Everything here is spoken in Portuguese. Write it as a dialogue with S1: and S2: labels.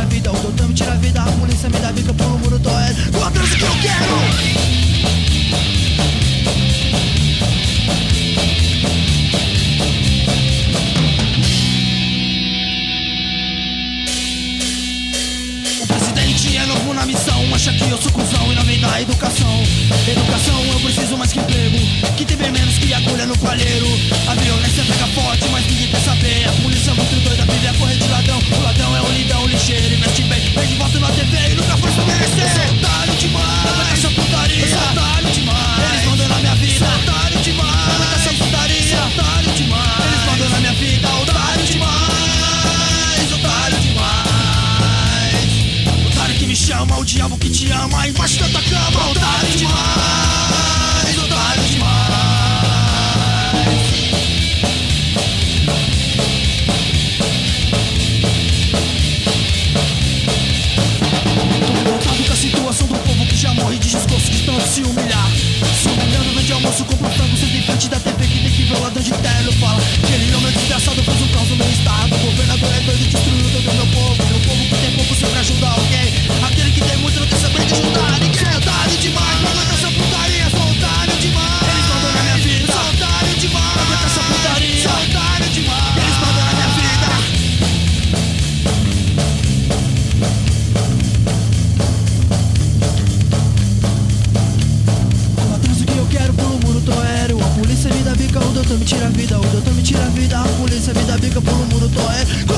S1: tira a vida, o doutor me tira a vida, a polícia me dá bica, pulo o muro, tô é com a dança que eu quero. é novo na missão Acha que eu sou cuzão e não me dá educação Educação eu preciso mais que emprego Que tem bem menos que agulha no palheiro A violência pega forte o diabo que te ama e faz tanta cama. Otário demais, otário demais. Tô revoltado com a situação do povo que já morre de desgosto de tanto se humilhar. Se humilhando, vende almoço, compra frango, senta em frente da TV que tem que ver o ladrão de telo. Fala, que aquele homem desgraçado faz doutor me tira a vida, o doutor me tira a vida. A polícia me dá bica, pelo muro, tô é